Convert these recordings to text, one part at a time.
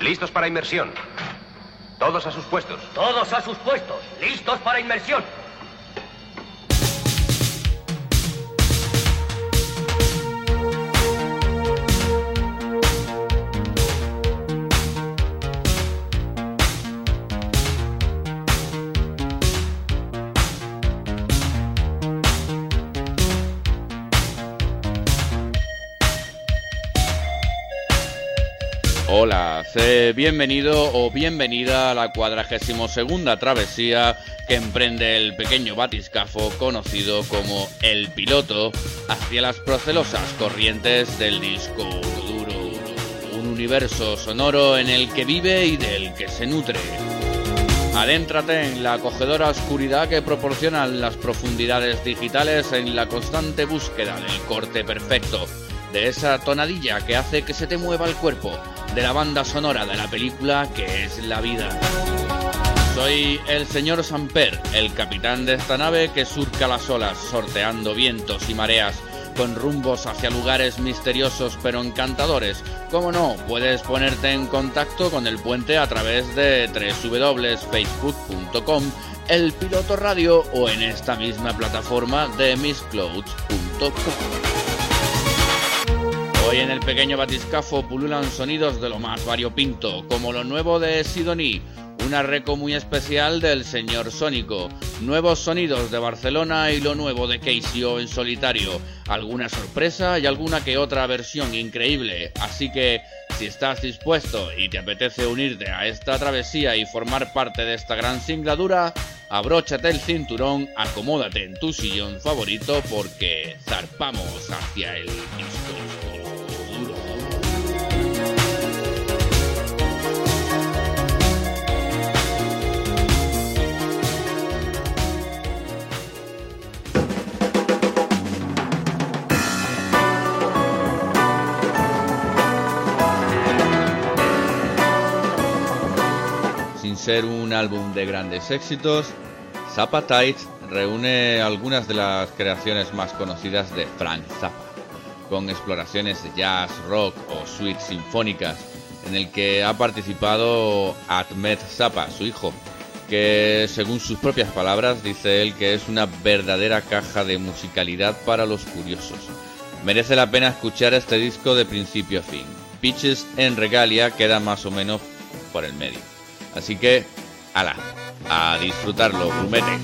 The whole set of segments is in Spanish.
Listos para inmersión. Todos a sus puestos. Todos a sus puestos. Listos para inmersión. Hola, bienvenido o bienvenida a la cuadragésimo segunda travesía que emprende el pequeño batiscafo conocido como El Piloto hacia las procelosas corrientes del disco duro, un universo sonoro en el que vive y del que se nutre. Adéntrate en la acogedora oscuridad que proporcionan las profundidades digitales en la constante búsqueda del corte perfecto, de esa tonadilla que hace que se te mueva el cuerpo, de la banda sonora de la película que es la vida. Soy el señor Samper, el capitán de esta nave que surca las olas, sorteando vientos y mareas, con rumbos hacia lugares misteriosos pero encantadores. Como no, puedes ponerte en contacto con el puente a través de www.facebook.com, el piloto radio o en esta misma plataforma de missclouds.com. Hoy en el pequeño batiscafo pululan sonidos de lo más variopinto, como lo nuevo de Sidoní, una reco muy especial del señor Sónico, nuevos sonidos de Barcelona y lo nuevo de Keisio en solitario, alguna sorpresa y alguna que otra versión increíble, así que si estás dispuesto y te apetece unirte a esta travesía y formar parte de esta gran singladura, abróchate el cinturón, acomódate en tu sillón favorito porque zarpamos hacia el disco ser un álbum de grandes éxitos, Zappa Tight reúne algunas de las creaciones más conocidas de Frank Zappa, con exploraciones de jazz, rock o suites sinfónicas, en el que ha participado Ahmed Zappa, su hijo, que según sus propias palabras dice él que es una verdadera caja de musicalidad para los curiosos. Merece la pena escuchar este disco de principio a fin. Pitches en Regalia queda más o menos por el medio. Así que, ala, a disfrutarlo, grumete.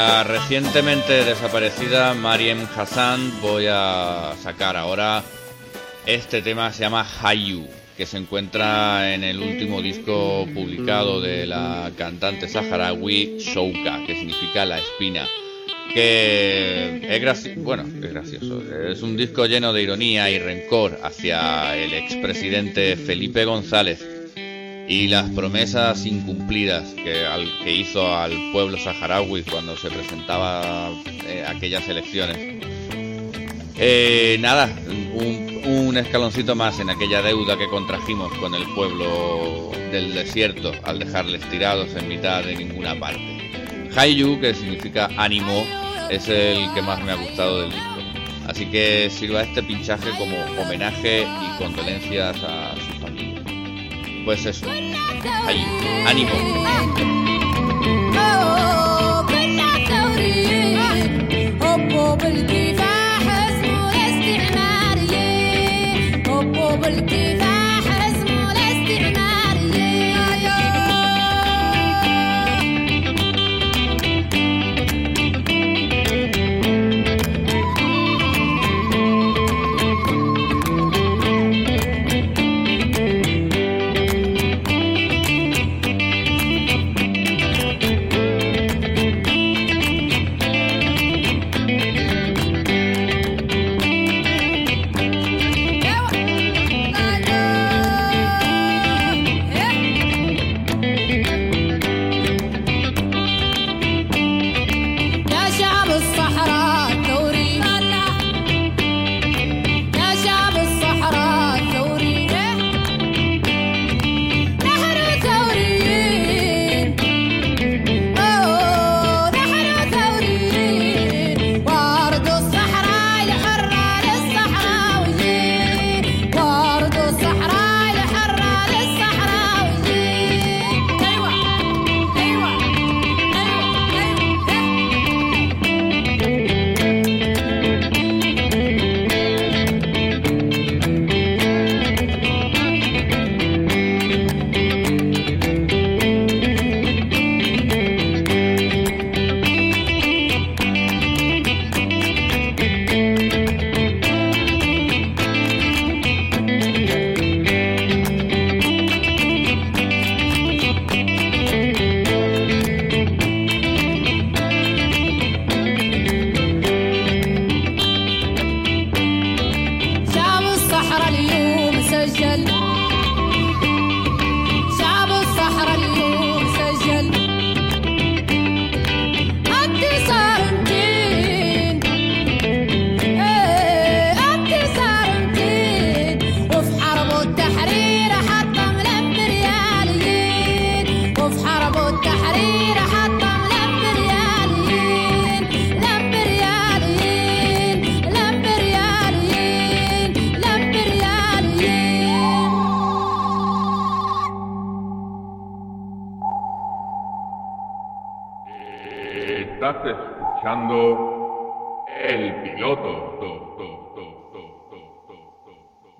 La recientemente desaparecida Mariam Hassan voy a sacar ahora este tema, se llama Hayu, que se encuentra en el último disco publicado de la cantante saharaui Shouka, que significa la espina que es gracioso, bueno, es gracioso. Es un disco lleno de ironía y rencor hacia el expresidente Felipe González y las promesas incumplidas que, al, que hizo al pueblo saharaui cuando se presentaba eh, aquellas elecciones. Eh, nada, un, un escaloncito más en aquella deuda que contrajimos con el pueblo del desierto al dejarles tirados en mitad de ninguna parte. Haiyu, que significa ánimo, es el que más me ha gustado del disco. Así que sirva este pinchaje como homenaje y condolencias a. Pues eso, Haiyu, ánimo.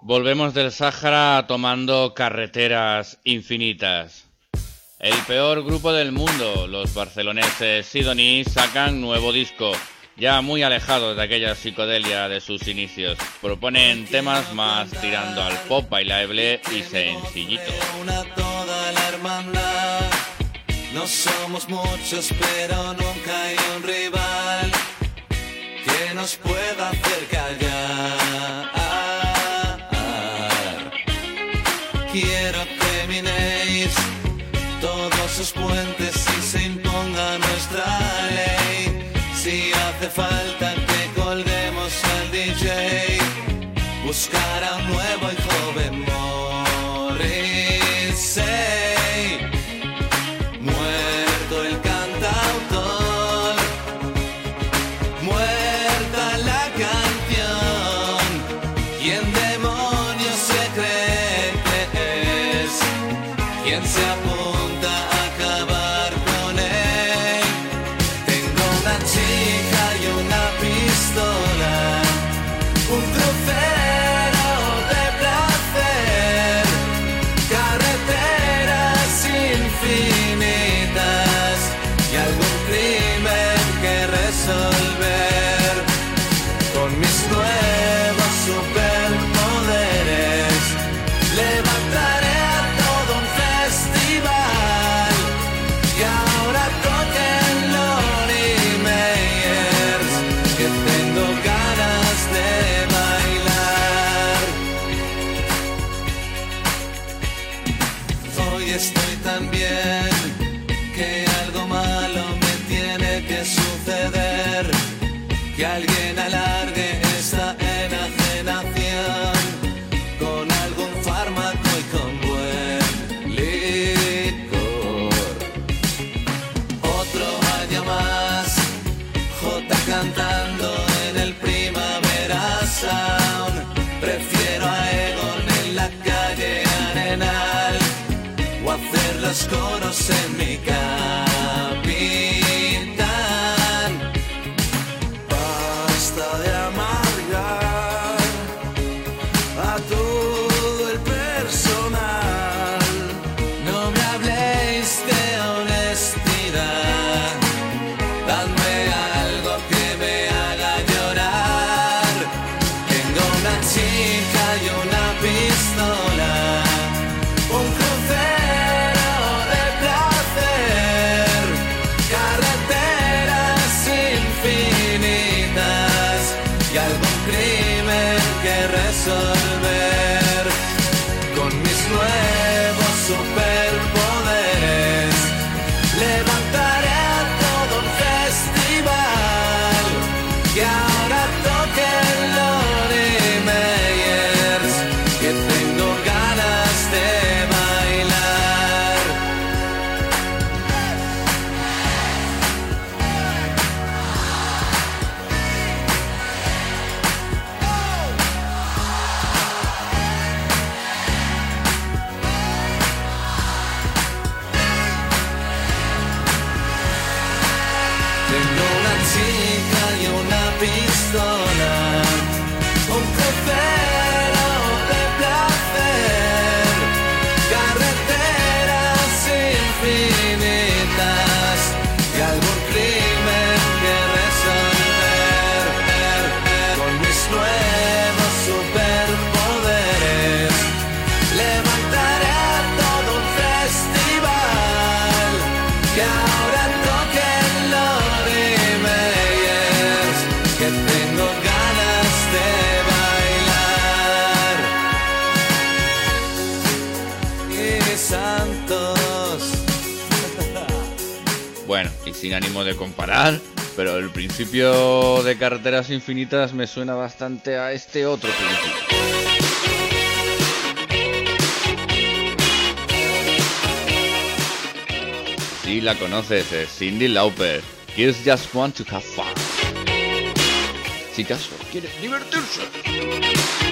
Volvemos del Sáhara tomando carreteras infinitas. El peor grupo del mundo, los barceloneses Sidoní, sacan nuevo disco, ya muy alejados de aquella psicodelia de sus inicios. Proponen temas más tirando al pop bailable y sencillito. No somos muchos, pero nunca hay un rival que nos pueda hacer callar. sin ánimo de comparar, pero el principio de carreteras infinitas me suena bastante a este otro principio. Sí, la conoces, es Cindy Lauper. Kids just want to have fun. Si caso, quieren divertirse.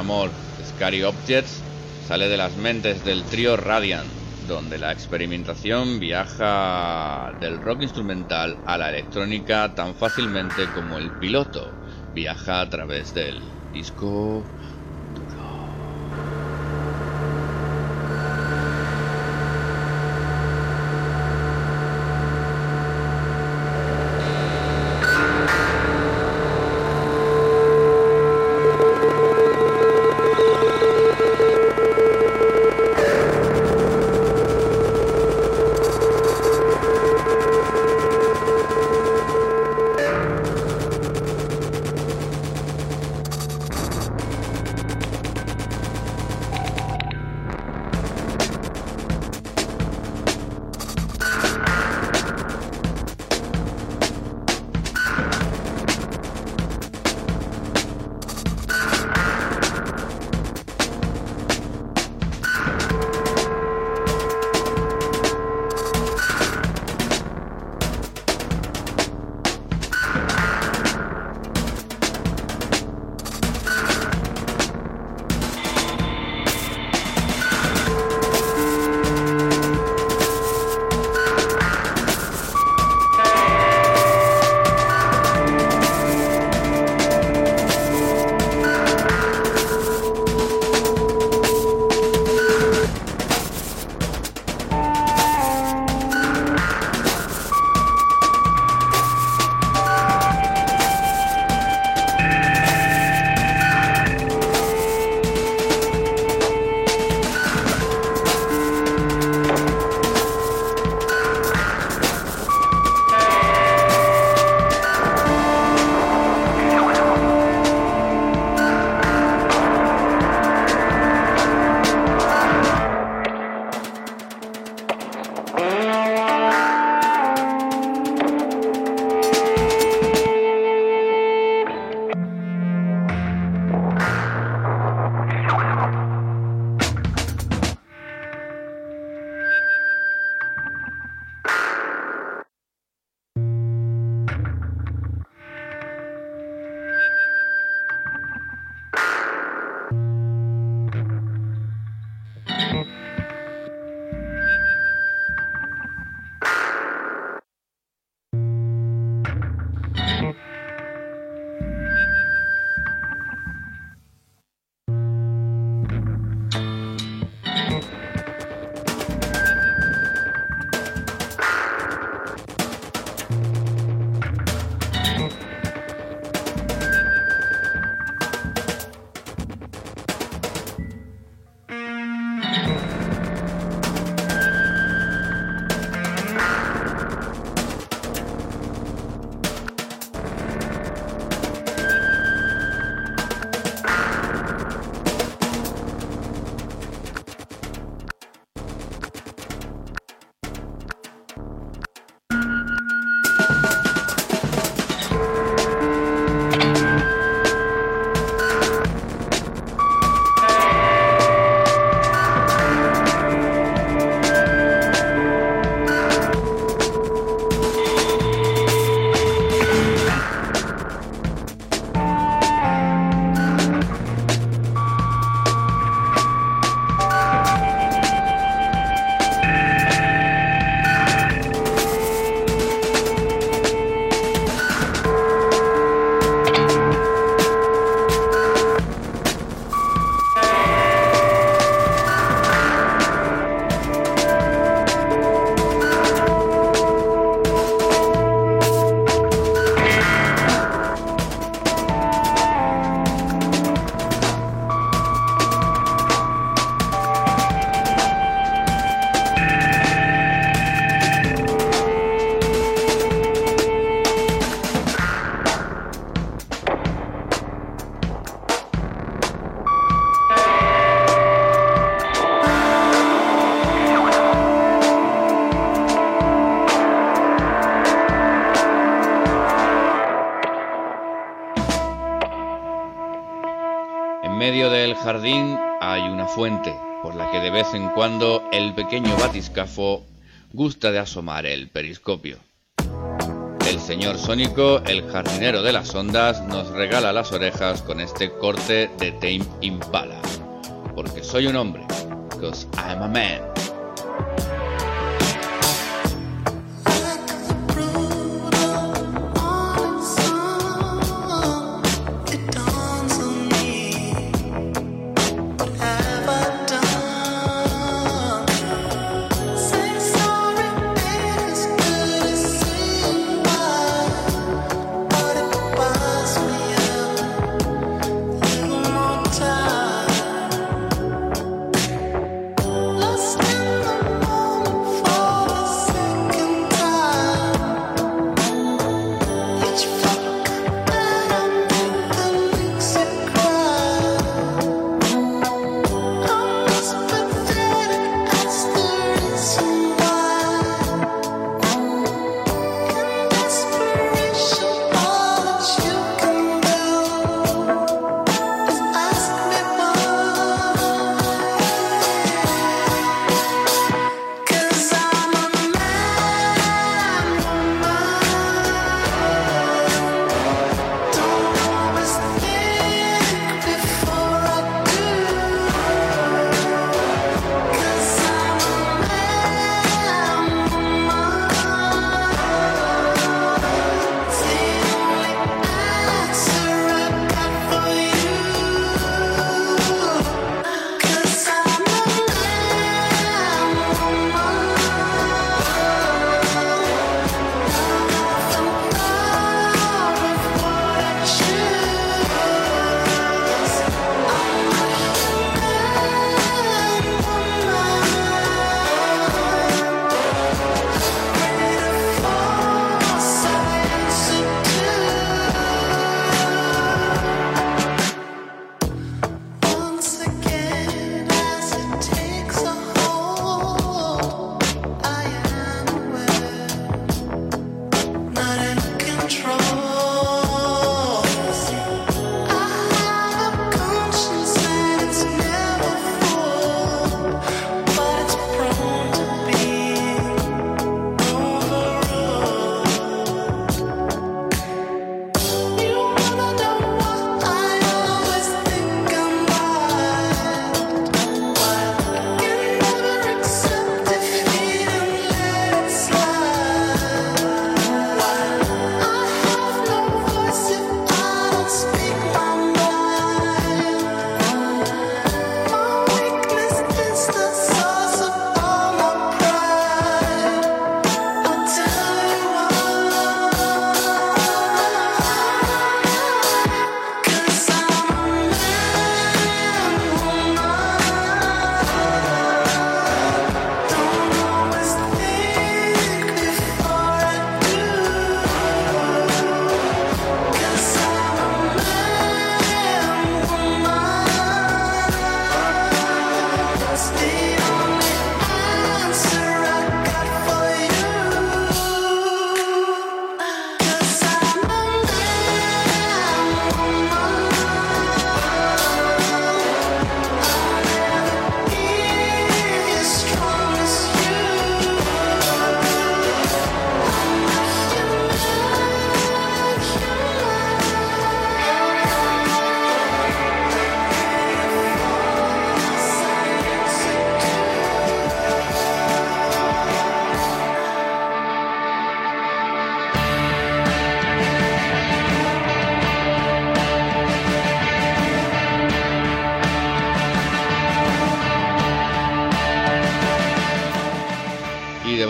Amor, Scary Objects, sale de las mentes del trío Radiant, donde la experimentación viaja del rock instrumental a la electrónica tan fácilmente como el piloto viaja a través del disco jardín hay una fuente por la que de vez en cuando el pequeño batiscafo gusta de asomar el periscopio. el señor Sónico, el jardinero de las ondas, nos regala las orejas con este corte de Tame Impala. Porque soy un hombre, because I'm a man.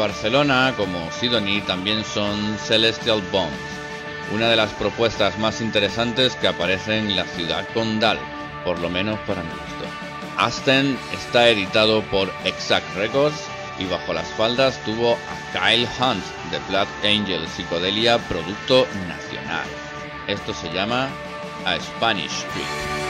Barcelona, como Sidonie, también son Celestial Bombs, una de las propuestas más interesantes que aparecen en la ciudad condal, por lo menos para mi gusto. Aston está editado por Exact Records y bajo las faldas tuvo a Kyle Hunt de Black Angel Psicodelia Producto Nacional. Esto se llama A Spanish Street.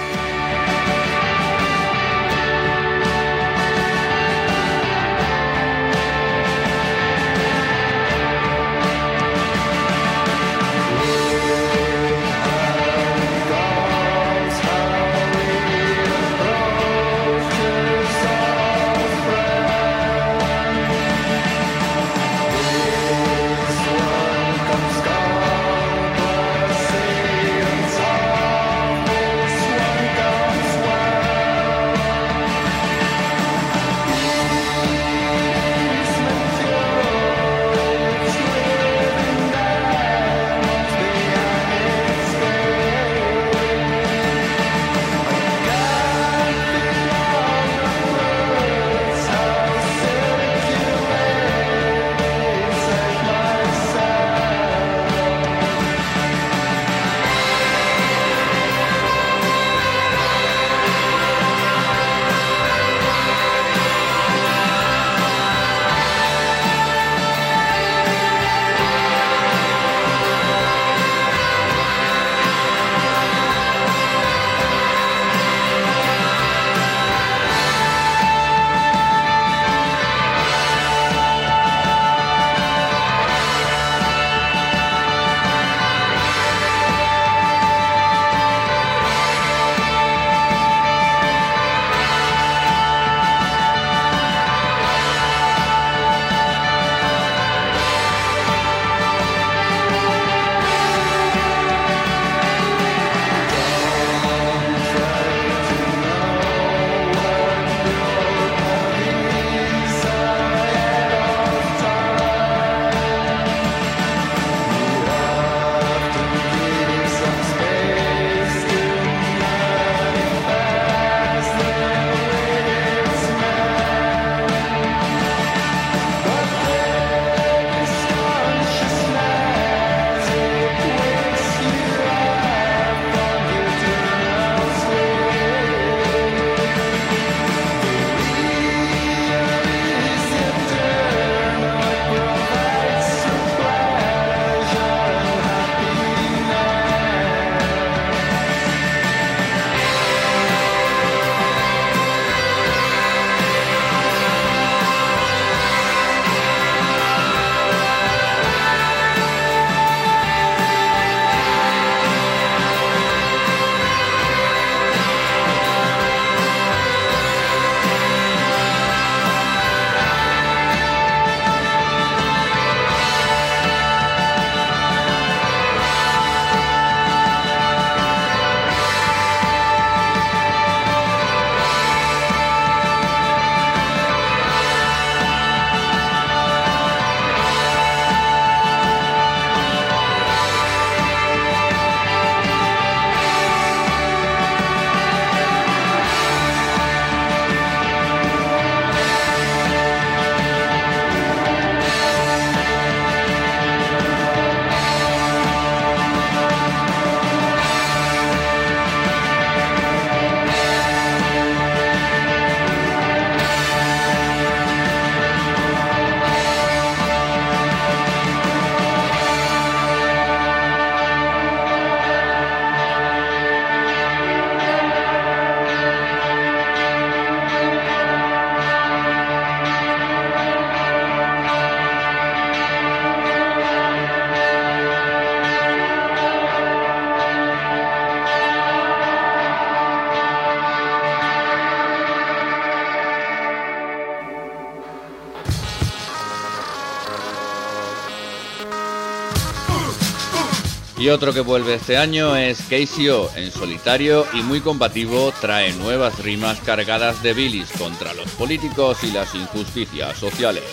Y otro que vuelve este año es KCO. En solitario y muy combativo trae nuevas rimas cargadas de bilis contra los políticos y las injusticias sociales.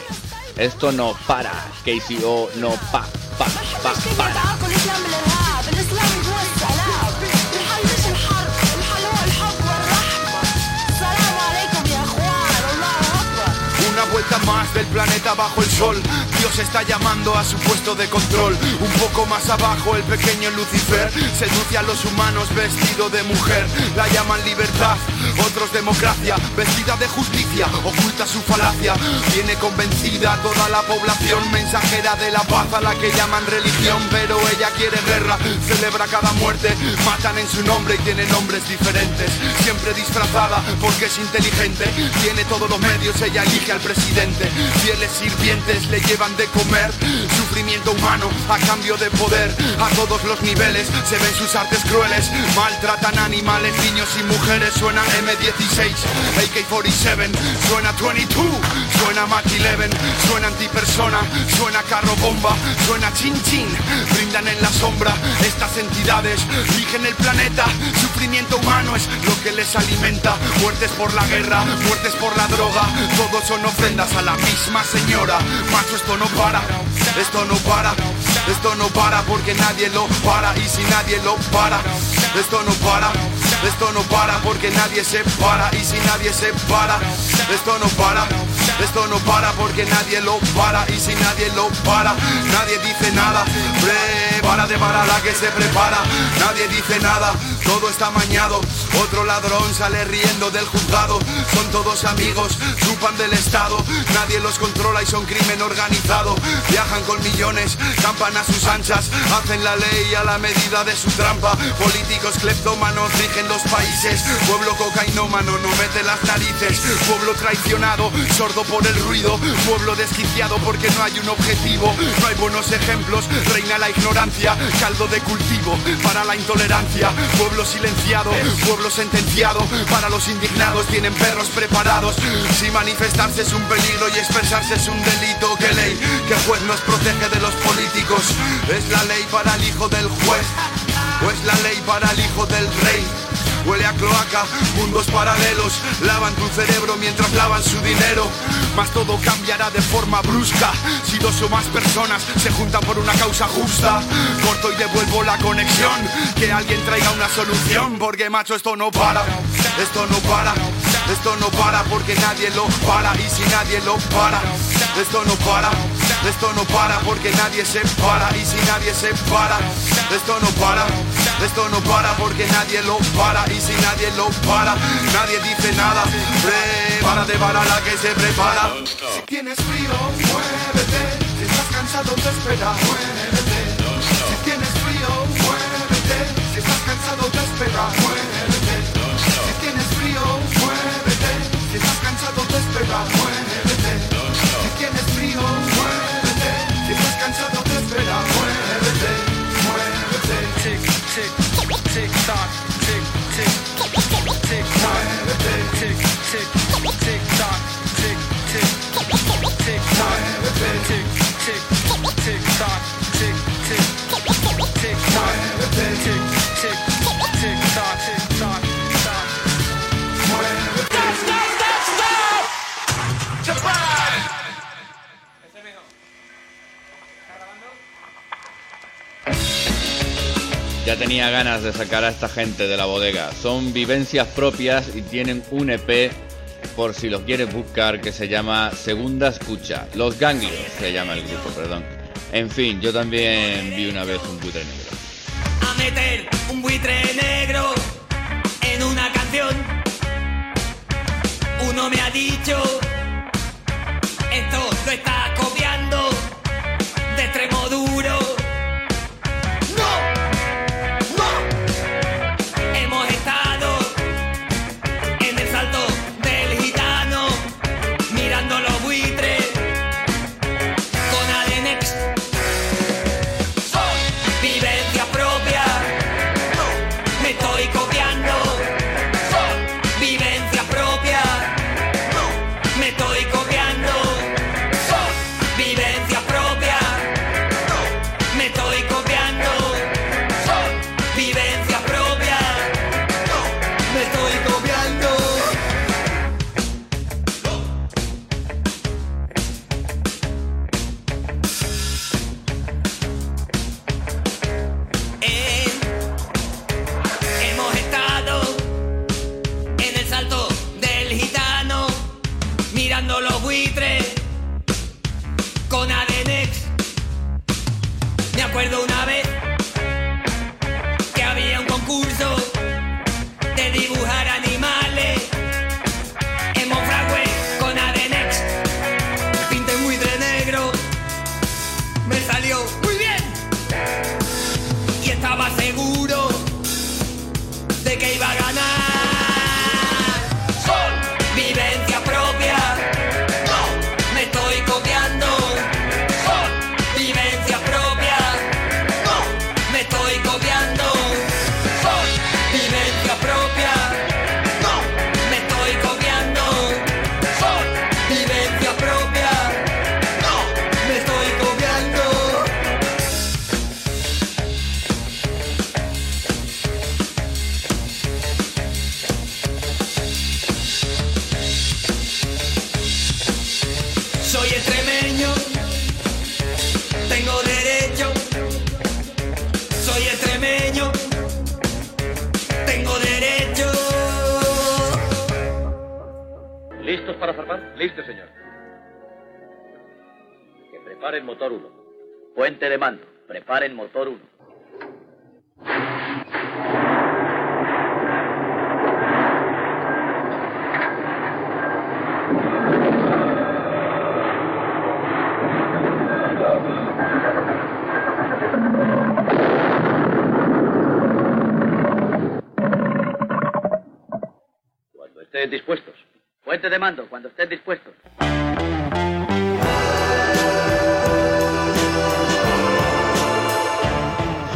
Esto no para, KCO no pa, pa, pa, para. vuelta más del planeta bajo el sol. Dios está llamando a su puesto de control. Un poco más abajo el pequeño Lucifer seduce a los humanos vestido de mujer. La llaman libertad, otros democracia. Vestida de justicia, oculta su falacia. Viene convencida toda la población mensajera de la paz a la que llaman religión. Pero ella quiere guerra, celebra cada muerte. Matan en su nombre y tiene nombres diferentes. Siempre disfrazada porque es inteligente. Tiene todos los medios, ella elige al presidente. Fieles sirvientes le llevan de comer. Sufrimiento humano a cambio de poder. A todos los niveles se ven sus artes crueles. Maltratan animales, niños y mujeres. Suena M16, AK-47, suena 22, suena Mach 11, suena antipersona, suena carro bomba, suena chin chin. Brindan en la sombra estas entidades. Rigen el planeta. Sufrimiento humano es lo que les alimenta. Muertes por la guerra, muertes por la droga. Todos son ofrendas a la misma señora. Macho, esto no para, esto no para, esto no para porque nadie lo para. Y si nadie lo para, esto no para. Esto no para porque nadie se para y si nadie se para, esto no para, esto no para porque nadie lo para y si nadie lo para, nadie dice nada. Prepárate para la que se prepara, nadie dice nada, todo está mañado. Otro ladrón sale riendo del juzgado, son todos amigos, chupan del Estado, nadie los controla y son crimen organizado. Viajan con millones, campan a sus anchas, hacen la ley a la medida de su trampa. Políticos cleptómanos rigen los países, pueblo cocainómano no mete las narices, pueblo traicionado, sordo por el ruido, pueblo desquiciado porque no hay un objetivo, no hay buenos ejemplos, reina la ignorancia, caldo de cultivo para la intolerancia, pueblo silenciado, pueblo sentenciado, para los indignados tienen perros preparados, si manifestarse es un peligro y expresarse es un delito, que ley, que juez nos protege de los políticos, es la ley para el hijo del juez, o es la ley para el hijo del rey. Huele a cloaca, mundos paralelos Lavan tu cerebro mientras lavan su dinero. Mas todo cambiará de forma brusca Si dos o más personas se juntan por una causa justa. Corto y devuelvo la conexión Que alguien traiga una solución. Porque macho esto no para Esto no para Esto no para porque nadie lo para. Y si nadie lo para Esto no para esto no para porque nadie se para. Y si nadie se para, esto no para, esto no para porque nadie lo para y si nadie lo para, nadie dice nada. Prepárate para la que se prepara. Si tienes frío, muévete. Si estás cansado de esperar, muévete. Si tienes frío, muévete. Si estás cansado de esperar, muévete. Si tienes frío, muévete. Si estás cansado de esperar, muévete. time. Ya tenía ganas de sacar a esta gente de la bodega. Son vivencias propias y tienen un EP, por si lo quieres buscar, que se llama Segunda Escucha. Los Ganglios se llama el grupo, perdón. En fin, yo también vi una vez un buitre negro. a meter un buitre negro en una canción. Uno me ha dicho, esto lo está copiando de extremo duro. Para zarpar? Listo, señor. Que preparen motor 1. Puente de mando. Preparen motor 1. Cuando Puente de mando, cuando estén dispuestos.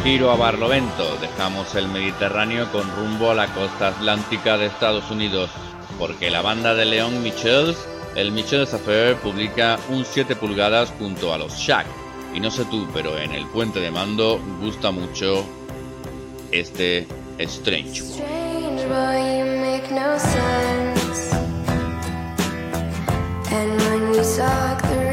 Giro a Barlovento, dejamos el Mediterráneo con rumbo a la costa atlántica de Estados Unidos, porque la banda de León Michels, el Michels Affair, publica un 7 pulgadas junto a los Shack. Y no sé tú, pero en el puente de mando gusta mucho este Strange. Strange, boy, you make no sense. And when you talk, the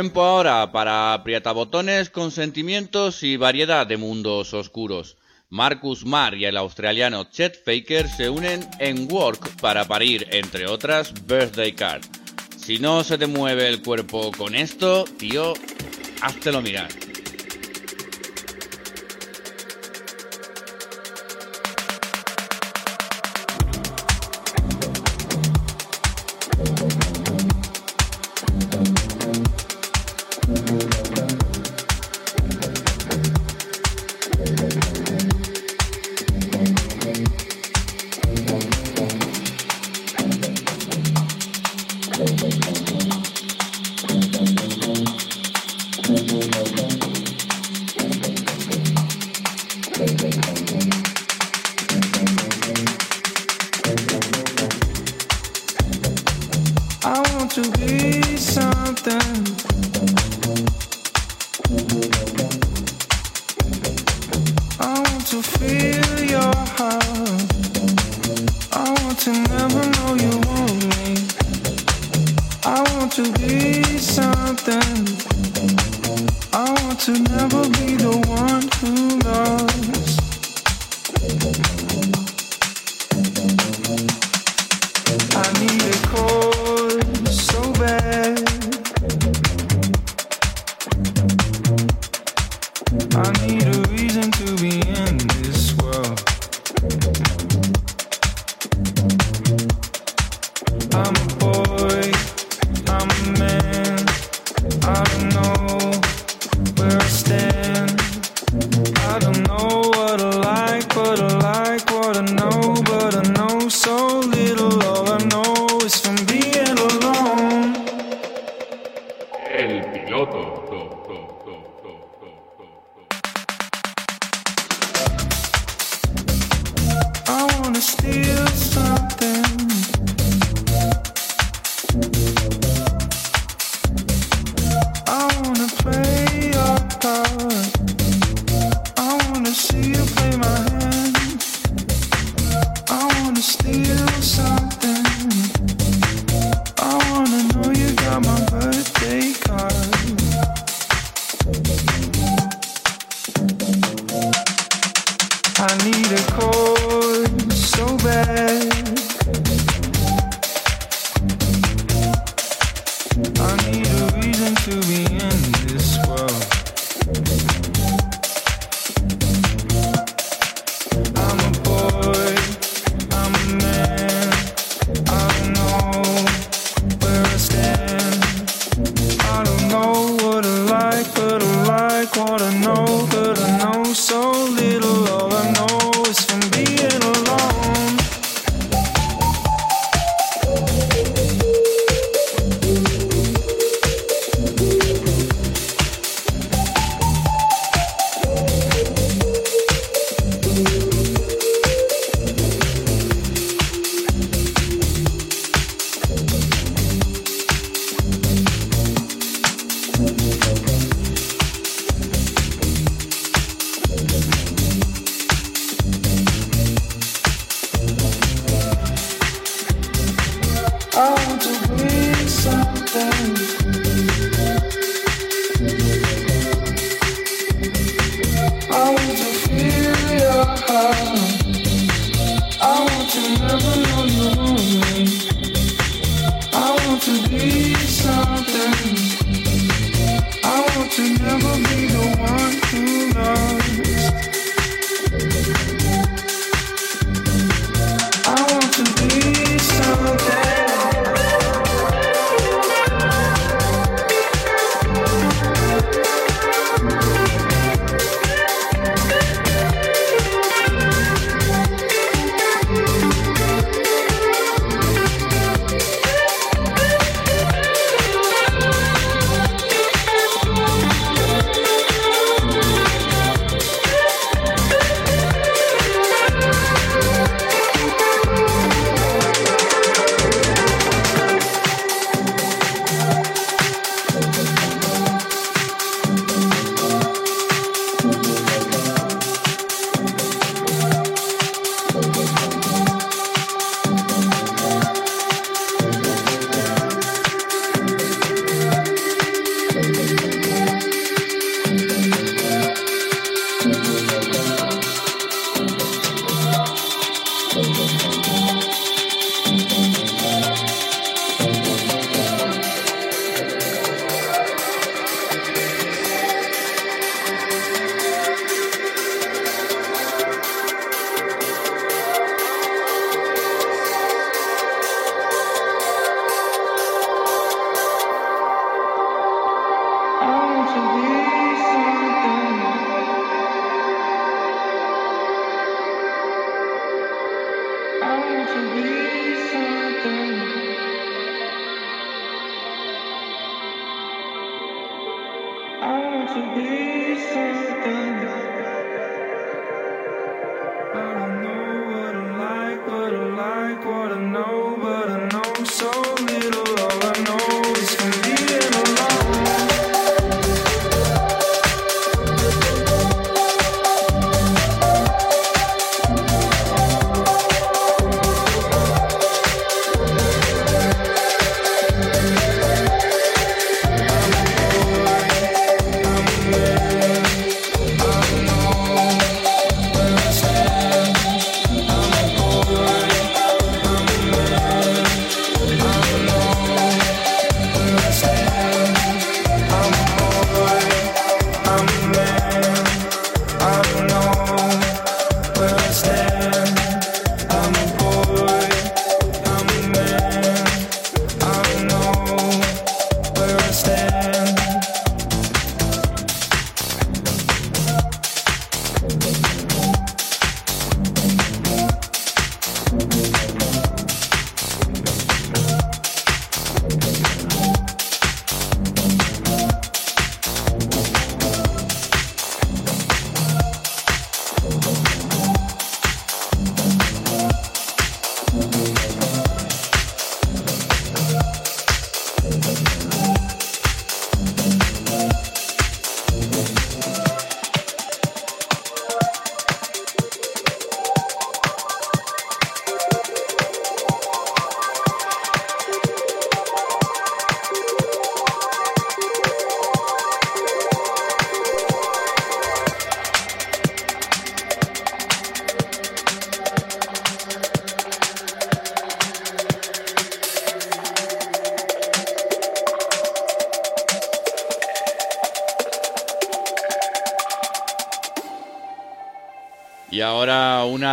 Tiempo ahora para aprietabotones con sentimientos y variedad de mundos oscuros. Marcus Marr y el australiano Chet Faker se unen en Work para parir, entre otras, Birthday Card. Si no se te mueve el cuerpo con esto, tío, háztelo mirar. song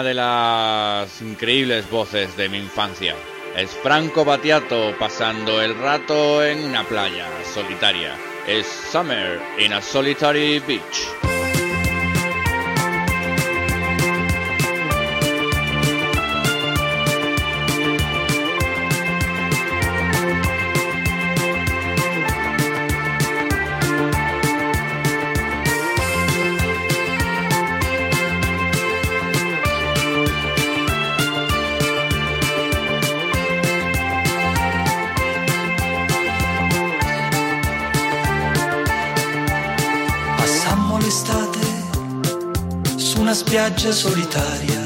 de las increíbles voces de mi infancia. Es Franco Batiato pasando el rato en una playa solitaria. Es Summer in a Solitary Beach. solitarie.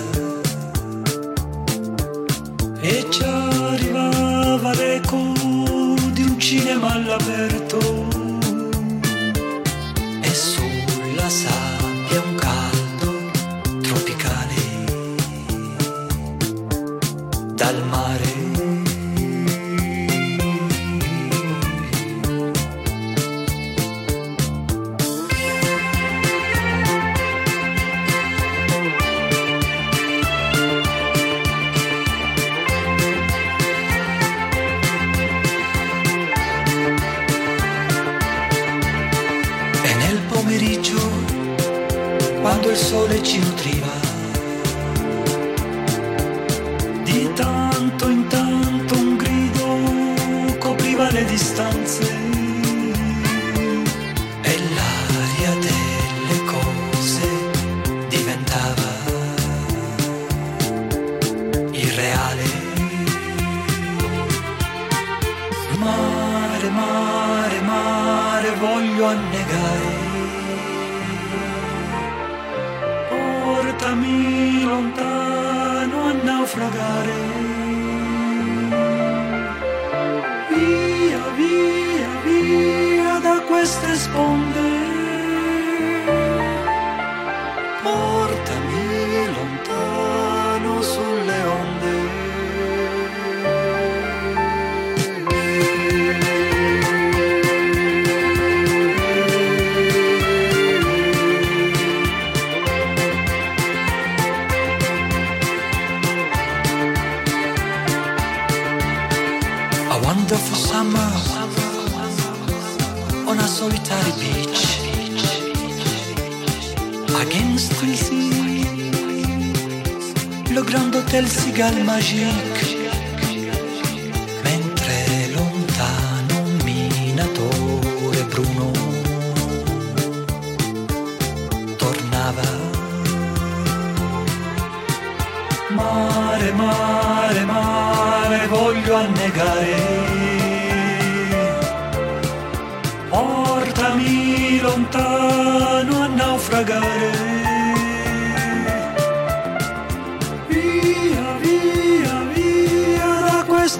Magia.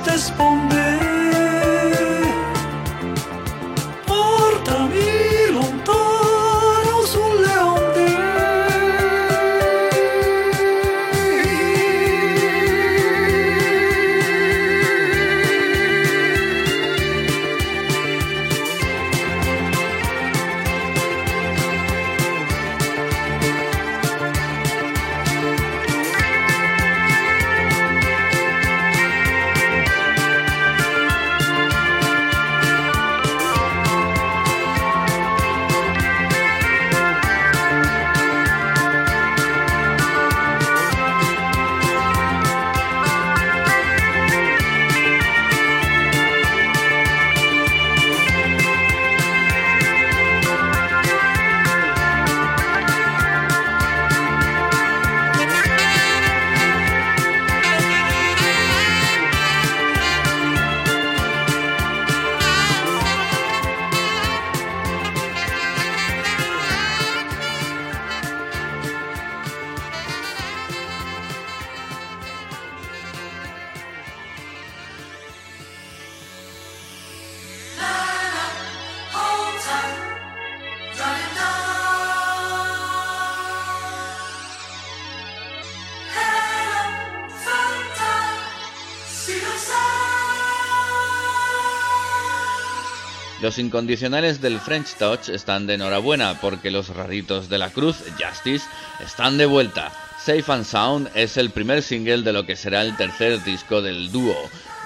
estes incondicionales del French Touch están de enhorabuena porque los raritos de la cruz, Justice, están de vuelta. Safe and Sound es el primer single de lo que será el tercer disco del dúo,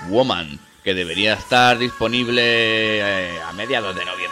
Woman, que debería estar disponible eh, a mediados de noviembre.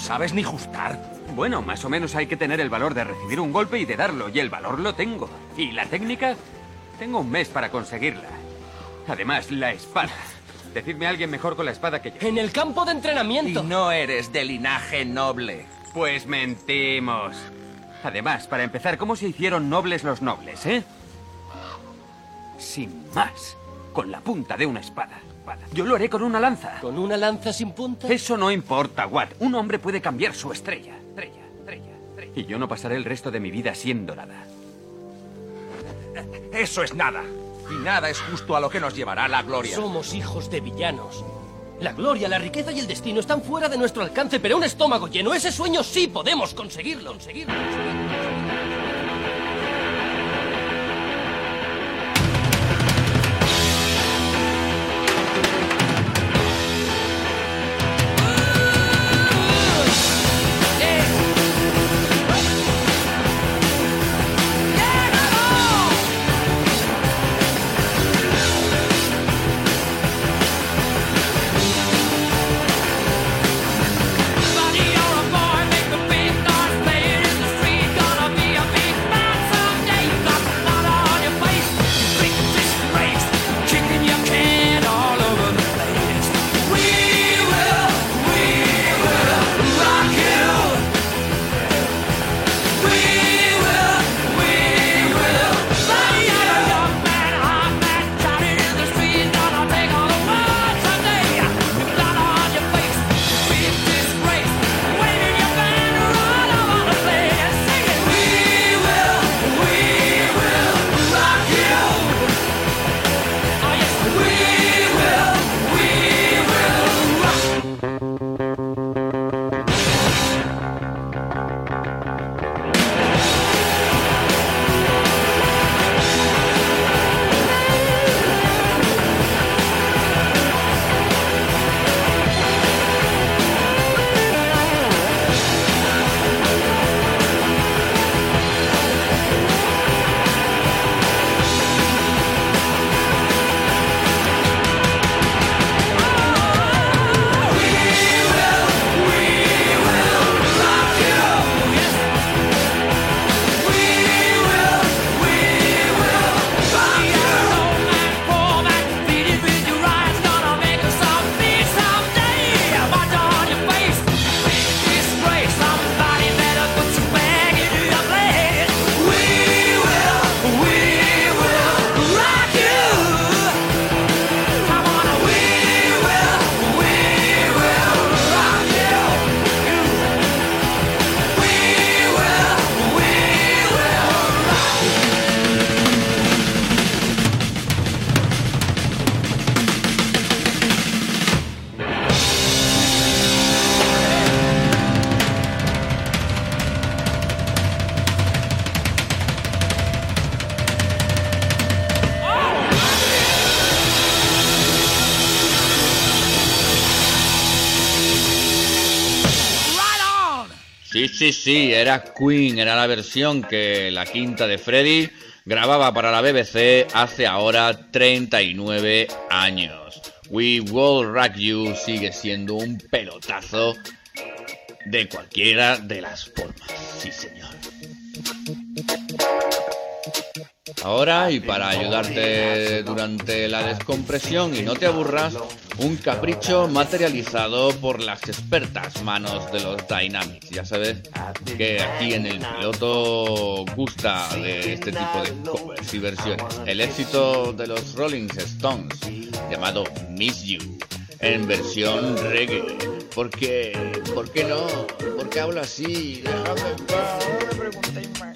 Sabes ni justar. Bueno, más o menos hay que tener el valor de recibir un golpe y de darlo, y el valor lo tengo. ¿Y la técnica? Tengo un mes para conseguirla. Además, la espada. Decidme a alguien mejor con la espada que yo. En el campo de entrenamiento. Y no eres de linaje noble. Pues mentimos. Además, para empezar, ¿cómo se hicieron nobles los nobles, eh? Sin más. Con la punta de una espada. Yo lo haré con una lanza. ¿Con una lanza sin punta? Eso no importa, Watt. Un hombre puede cambiar su estrella. Estrella, estrella, estrella. Y yo no pasaré el resto de mi vida siendo nada. Eso es nada. Y nada es justo a lo que nos llevará la gloria. Somos hijos de villanos. La gloria, la riqueza y el destino están fuera de nuestro alcance, pero un estómago lleno, ese sueño sí podemos conseguirlo. conseguirlo, conseguirlo. Sí, sí, era Queen, era la versión que la quinta de Freddy grababa para la BBC hace ahora 39 años. We Will Rock You sigue siendo un pelotazo de cualquiera de las formas. Sí, señor. Ahora, y para ayudarte durante la descompresión y no te aburras, un capricho materializado por las expertas manos de los Dynamics. Ya sabes que aquí en el piloto gusta de este tipo de covers y versiones. El éxito de los Rolling Stones, llamado Miss You, en versión reggae. ¿Por qué? ¿Por qué no? ¿Por qué hablo así? Déjame en paz, no me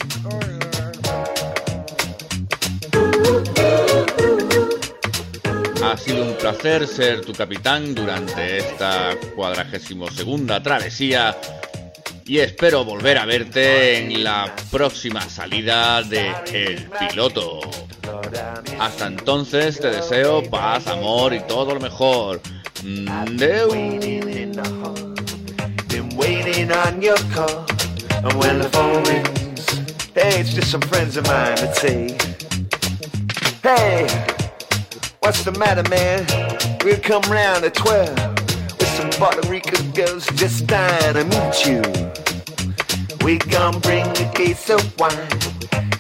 Ha sido un placer ser tu capitán durante esta cuadragésimo segunda travesía y espero volver a verte en la próxima salida de El Piloto. Hasta entonces te deseo paz, amor y todo lo mejor. Deu. Phone rings, hey, what's the matter, man? We'll come round at 12 with some Puerto Rican girls just dying to meet you. We gon' bring a case of wine.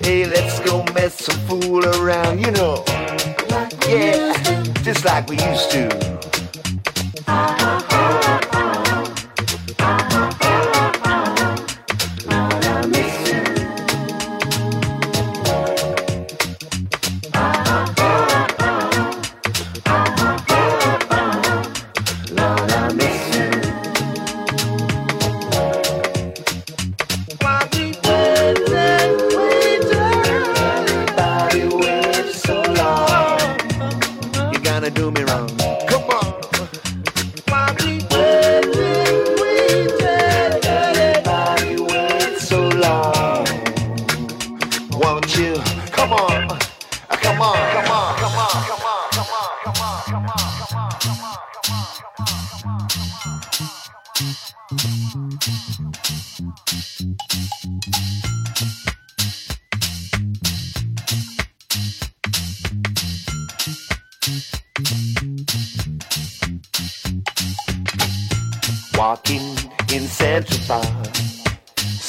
Hey, let's go mess some fool around, you know. Yeah, just like we used to. You're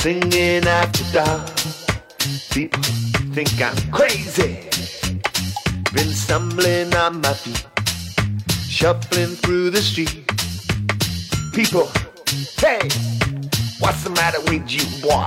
singing after dark. People think I'm crazy. Been stumbling on my feet, shuffling through the street. People, hey, what's the matter with you, boy?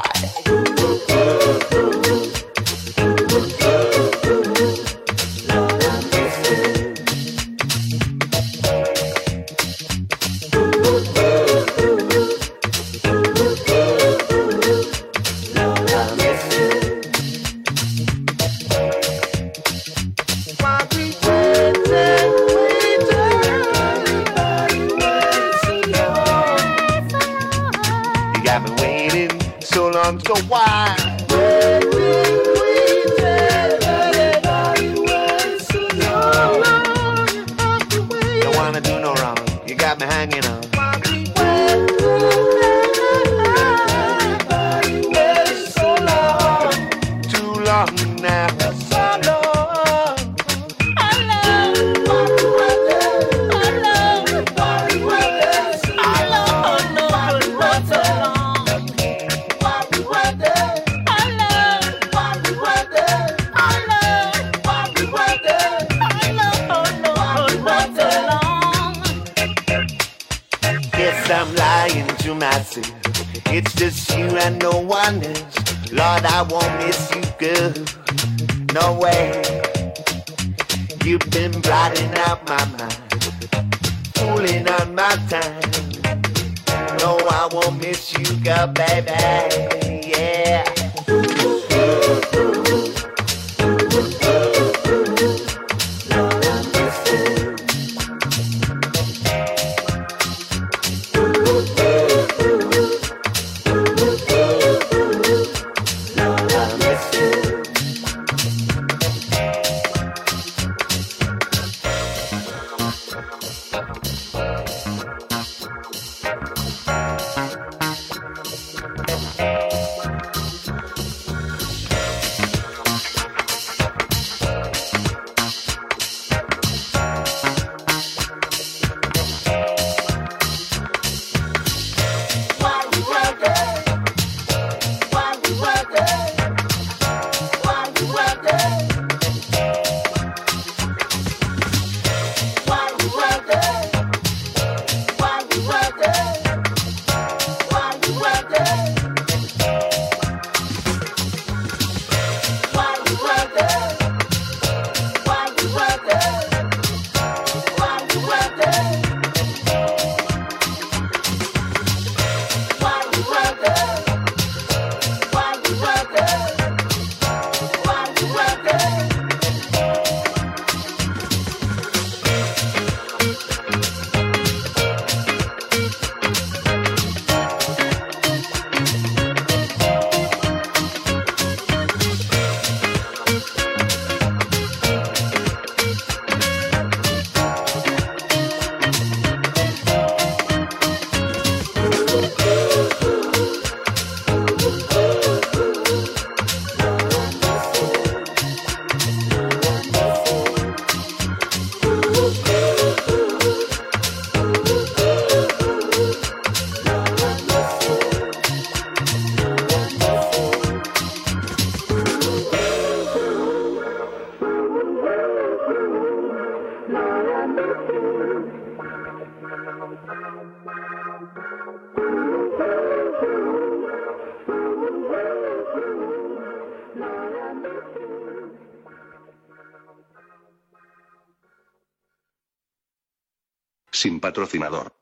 Patrocinador.